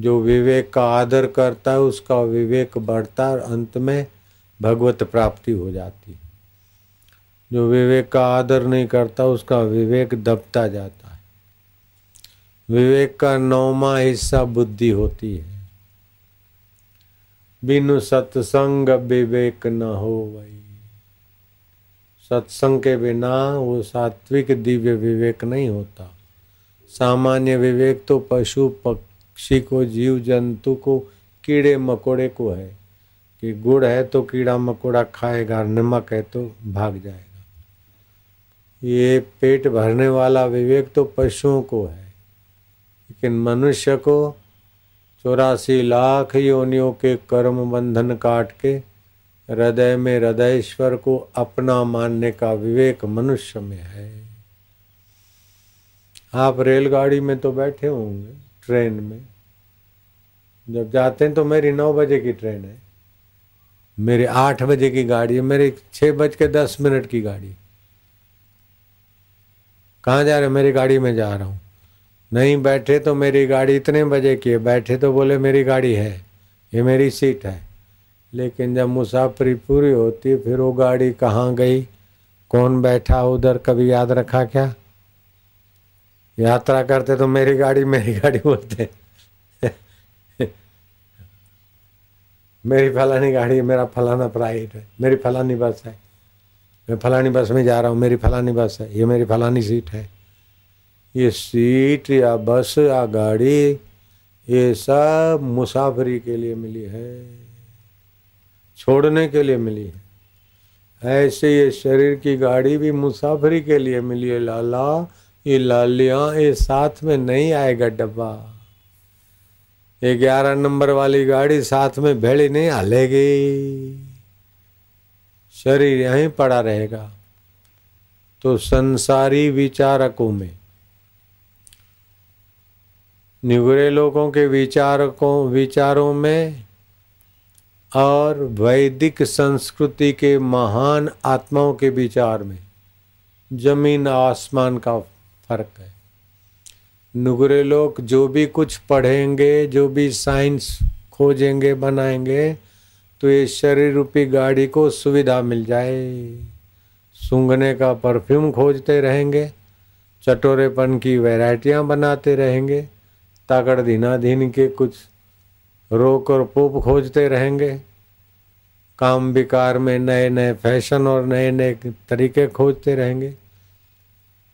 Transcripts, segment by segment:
जो विवेक का आदर करता है, उसका विवेक बढ़ता है अंत में भगवत प्राप्ति हो जाती है। जो विवेक का आदर नहीं करता, उसका विवेक दबता जाता है। विवेक का नौमा हिस्सा बुद्धि होती है। बिनु सत्संग विवेक न हो वही। सत्संग के बिना वो सात्विक दिव्य विवेक नहीं होता। सामान्य विवेक तो पशु पक्षी को जीव जंतु को कीड़े मकोड़े को है। कि गुड़ है तो कीड़ा मकोड़ा खाएगा, नमक है तो भाग जाएगा। ये पेट भरने वाला विवेक तो पशुओं को है। लेकिन मनुष्य को चौरासी लाख योनियों के कर्म बंधन काट के हृदय में हृदयश्वर को अपना मानने का विवेक मनुष्य में है। आप रेलगाड़ी में तो बैठे होंगे। ट्रेन में। जब जाते हैं तो मेरी नौ बजे की ट्रेन है। मेरी आठ बजे की गाड़ी है। मेरी छः बज के दस मिनट की गाड़ी। कहाँ जा रहे मेरी गाड़ी में जा रहा हूँ। नहीं बैठे तो मेरी गाड़ी इतने बजे की है। बैठे तो बोले मेरी गाड़ी है। ये मेरी सीट है। लेकिन जब मुसाफरी पूरी होती फिर वो गाड़ी कहाँ गई? कौन बैठा उधर? कभी याद रखा क्या? यात्रा करते तो मेरी गाड़ी मेरी गाड़ी बोलते। मेरी फलानी गाड़ी है मेरा फलाना प्राइवेट है। मेरी फलानी बस है। मैं फलानी बस में जा रहा हूँ, मेरी फलानी बस है। ये मेरी फलानी सीट है। ये सीट या बस या गाड़ी, ये सब मुसाफरी के लिए मिली है। छोड़ने के लिए मिली है। ऐसे ये शरीर की गाड़ी भी मुसाफरी के लिए मिली है, लाला। ये लालिया ये साथ में नहीं आएगा डब्बा। ये ग्यारह नंबर वाली गाड़ी साथ में भेड़ी नहीं हलेगी। शरीर यहीं पड़ा रहेगा। तो संसारी विचारकों में, निगुरे लोगों के विचारकों, विचारों में और वैदिक संस्कृति के महान आत्माओं के विचार में, ज़मीन आसमान का फ़र्क है। नुगरे लोग जो भी कुछ पढ़ेंगे, जो भी साइंस खोजेंगे, बनाएँगे तो ये शरीर रूपी गाड़ी को सुविधा मिल जाए। सूंघने का परफ्यूम खोजते रहेंगे, चटोरेपन की वैरायटियाँ बनाते रहेंगे ताकड़ धीना धीन के कुछ रोक और पोप खोजते रहेंगे। काम विकार में नए नए फ़ैशन और नए नए तरीके खोजते रहेंगे।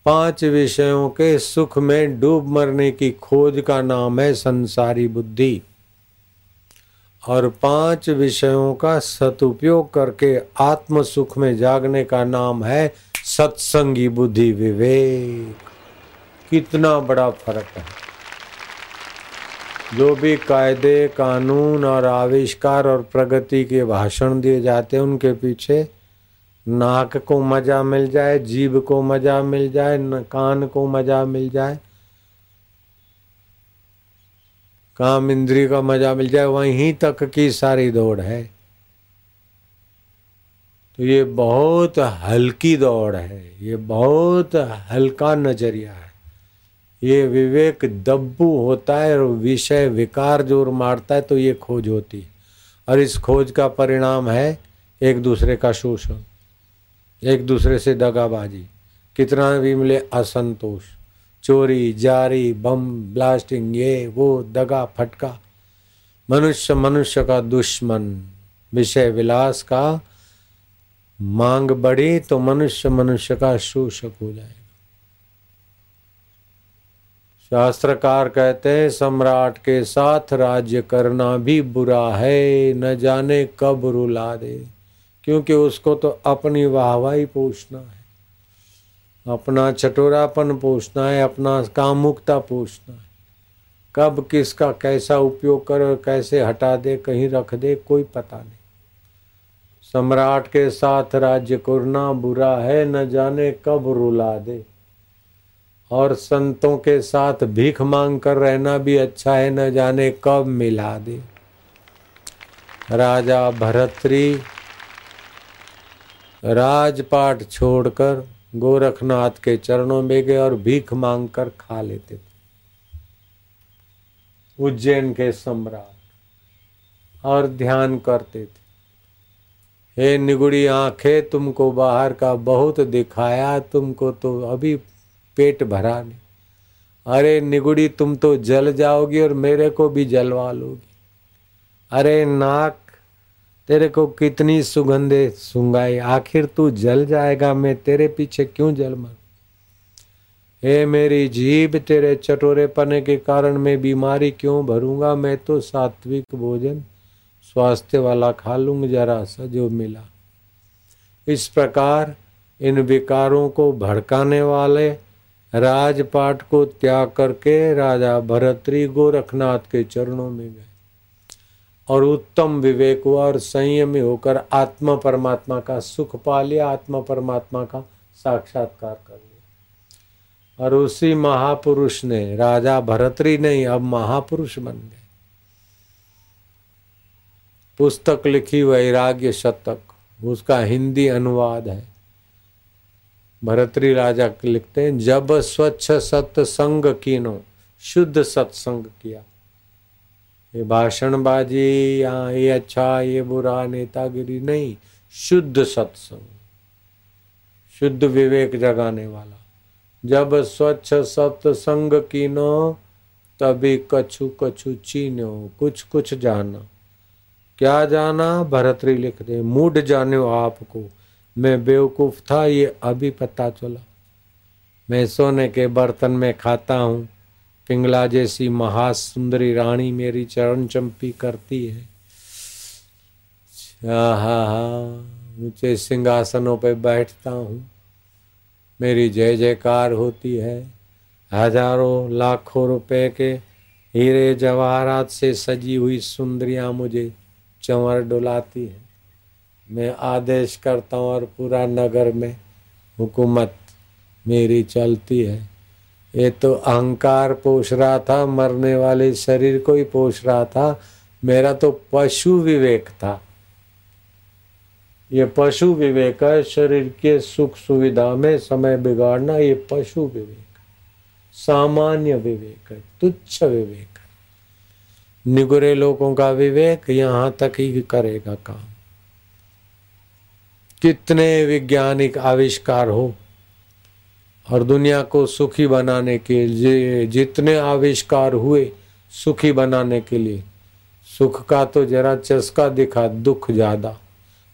पाँच विषयों के सुख में डूब मरने की खोज का नाम है संसारी बुद्धि। और पाँच विषयों का सदुपयोग करके आत्म सुख में जागने का नाम है सत्संगी बुद्धि विवेक। कितना बड़ा फ़र्क है। जो भी कायदे, कानून और आविष्कार और प्रगति के भाषण दिए जाते हैं, उनके पीछे नाक को मज़ा मिल जाए, जीभ को मज़ा मिल जाए कान को मज़ा मिल जाए। काम इंद्री का मज़ा मिल जाए, वहीं तक की सारी दौड़ है। तो ये बहुत हल्की दौड़ है, ये बहुत हल्का नज़रिया है। ये विवेक दब्बू होता है और विषय विकार ज़ोर मारता है तो ये खोज होती है। और इस खोज का परिणाम है एक दूसरे का शोषण। एक दूसरे से दगाबाजी। कितना भी मिले असंतोष। चोरी, जारी, बम ब्लास्टिंग ये, वो, दगा, फटका। मनुष्य मनुष्य का दुश्मन। विषय विलास का मांग बढ़ी तो मनुष्य मनुष्य का शोषक हो जाएगा। शास्त्रकार कहते हैं, सम्राट के साथ राज्य करना भी बुरा है, न जाने कब रुला दे। क्योंकि उसको तो अपनी वाहवाही पोषना है। अपना चटोरापन पोषना है, अपना कामुकता पोषना है। कब किसका कैसा उपयोग कर कैसे हटा दे, कहीं रख दे, कोई पता नहीं। सम्राट के साथ राज्य करना बुरा है, न जाने कब रुला दे। और संतों के साथ भीख मांग कर रहना भी अच्छा है, न जाने कब मिला दे। राजा भरतरी राजपाट छोड़कर गोरखनाथ के चरणों में गए और भीख मांग कर खा लेते थे। उज्जैन के सम्राट और ध्यान करते थे। हे निगुड़ी आँखें, तुमको बाहर का बहुत दिखाया, तुमको तो अभी पेट भरा नहीं। अरे निगुड़ी, तुम तो जल जाओगी और मेरे को भी जलवा लोगी। अरे नाक तेरे को कितनी सुगंधे सुंगाई आखिर तू जल जाएगा, मैं तेरे पीछे क्यों जल मर? हे मेरी जीभ, तेरे चटोरे पने के कारण मैं बीमारी क्यों भरूँगा? मैं तो सात्विक भोजन स्वास्थ्य वाला खा लूँगा जरा सा जो मिला। इस प्रकार इन विकारों को भड़काने वाले राजपाट को त्याग करके राजा भरतरी गोरखनाथ के चरणों में गए। और उत्तम विवेक हुआ और संयमी होकर आत्मा परमात्मा का सुख पा लिया, आत्मा परमात्मा का साक्षात्कार कर लिया। और उसी महापुरुष ने, राजा भरतरी नहीं अब महापुरुष बन गए। पुस्तक लिखी वैराग्य शतक, उसका हिंदी अनुवाद है। भरतरी राजा लिखते हैं, जब स्वच्छ सत्संग कीनो, शुद्ध सत्संग किया। ये भाषणबाजी या ये अच्छा ये बुरा, नेतागिरी नहीं, शुद्ध सत्संग, शुद्ध विवेक जगाने वाला। जब स्वच्छ सत्संग कीनो, तभी कछु कछु चीनो, कुछ कुछ जाना। क्या जाना? भरतरी लिख दे मूड जाने आपको। मैं बेवकूफ़ था, ये अभी पता चला। मैं सोने के बर्तन में खाता हूँ पिंगला जैसी महासुंदरी रानी मेरी चरण चंपी करती है। हा, ऊँचे सिंहासनों पे बैठता हूँ। मेरी जय जयकार होती है। हज़ारों, लाखों रुपए के हीरे जवाहरात से सजी हुई सुंदरियाँ मुझे चंवर डुलाती है। मैं आदेश करता हूँ और पूरा नगर में हुकूमत मेरी चलती है। ये तो अहंकार पोष रहा था, मरने वाले शरीर को ही पोष रहा था। मेरा तो पशु विवेक था। ये पशु विवेक है, शरीर के सुख सुविधा में समय बिगाड़ना ये पशु विवेक सामान्य विवेक है, तुच्छ विवेक है। निगुरे लोगों का विवेक यहाँ तक ही करेगा काम। कितने वैज्ञानिक आविष्कार हो और दुनिया को सुखी बनाने के लिए, जितने आविष्कार हुए सुखी बनाने के लिए। सुख का तो जरा चस्का दिखा, दुख ज़्यादा।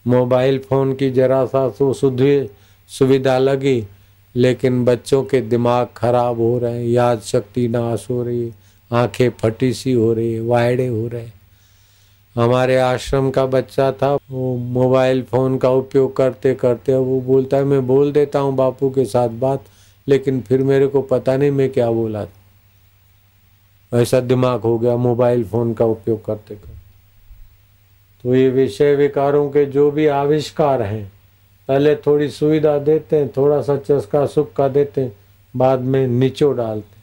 मोबाइल फ़ोन की जरा सा तो सुविधा लगी, लेकिन बच्चों के दिमाग खराब हो रहे हैं, याद शक्ति नाश हो रही है, आँखें फटी सी हो रही है, वायड़े हो रहे हैं। हमारे आश्रम का बच्चा था, वो मोबाइल फ़ोन का उपयोग करते करते वो बोलता है, मैं बोल देता हूँ बापू के साथ बात लेकिन फिर मेरे को पता नहीं मैं क्या बोला था। ऐसा दिमाग हो गया मोबाइल फ़ोन का उपयोग करते करते। तो ये विषय विकारों के जो भी आविष्कार हैं, पहले थोड़ी सुविधा देते हैं, थोड़ा सा चस्का सुख का देते हैं, बाद में नीचो डालते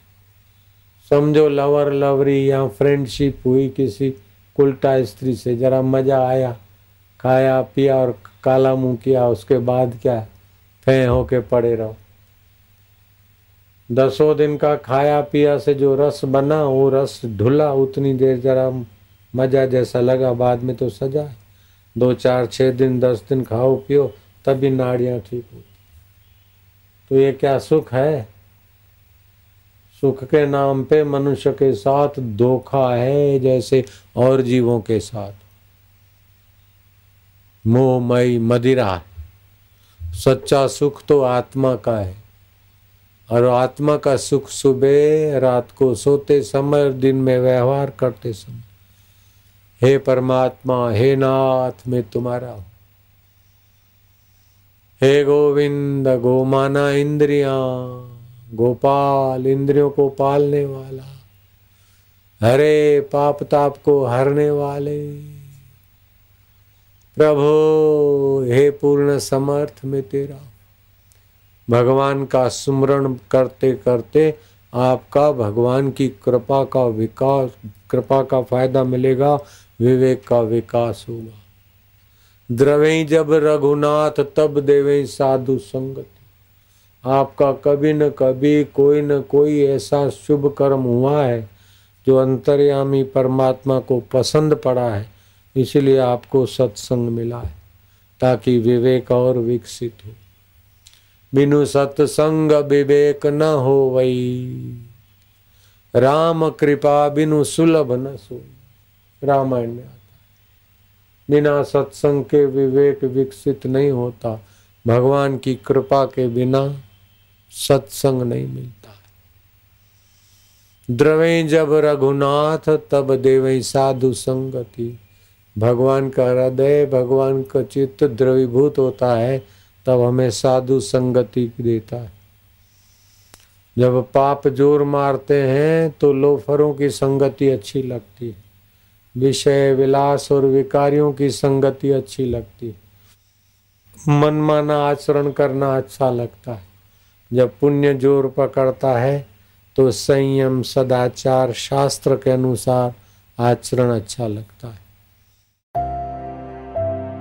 समझो लवर लवरी या फ्रेंडशिप हुई किसी उल्टा स्त्री से, जरा मज़ा आया, खाया, पिया और काला मुँह किया, उसके बाद क्या? फे होके पड़े रहो। दसों दिन का खाया पिया से जो रस बना, वो रस ढुला उतनी देर जरा मज़ा जैसा लगा, बाद में तो सजा दो, चार छः दिन, दस दिन खाओ, पियो, तभी नाड़ियाँ ठीक होती। तो ये क्या सुख है? सुख के नाम पे मनुष्य के साथ धोखा है जैसे और जीवों के साथ। मोहमयी मदिरा। सच्चा सुख तो आत्मा का है। और आत्मा का सुख सुबह रात को सोते समय दिन में व्यवहार करते समय। हे परमात्मा, हे नाथ, मैं तुम्हारा हूँ। हे गोविंद गोमाना इंद्रिया, गोपाल इंद्रियों को पालने वाला, हरे पाप ताप को हरने वाले। प्रभो, हे पूर्ण समर्थ, में तेरा भगवान का स्मरण करते करते आपका भगवान की कृपा का विकास, कृपा का फ़ायदा मिलेगा, विवेक का विकास होगा। द्रवे जब रघुनाथ, तब देवे साधु संगति। आपका कभी न कभी कोई न कोई ऐसा शुभ कर्म हुआ है, जो अंतर्यामी परमात्मा को पसंद पड़ा है, इसलिए आपको सत्संग मिला है, ताकि विवेक और विकसित हो। बिनु सत्संग विवेक न हो वही राम कृपा बिनु सुलभ न सो रामायण में आता बिना सत्संग के विवेक विकसित नहीं होता। भगवान की कृपा के बिना सत्संग नहीं मिलता। द्रवे जब रघुनाथ, तब देव साधु संगति। भगवान का हृदय, भगवान का चित्त द्रवीभूत होता है। तब हमें साधु संगति देता है। जब पाप ज़ोर मारते हैं तो लोफरों की संगति अच्छी लगती है। विषय विलास और विकारियों की संगति अच्छी लगती है। मनमाना आचरण करना अच्छा लगता है। जब पुण्य ज़ोर पकड़ता है तो संयम, सदाचार, शास्त्र के अनुसार आचरण अच्छा लगता है।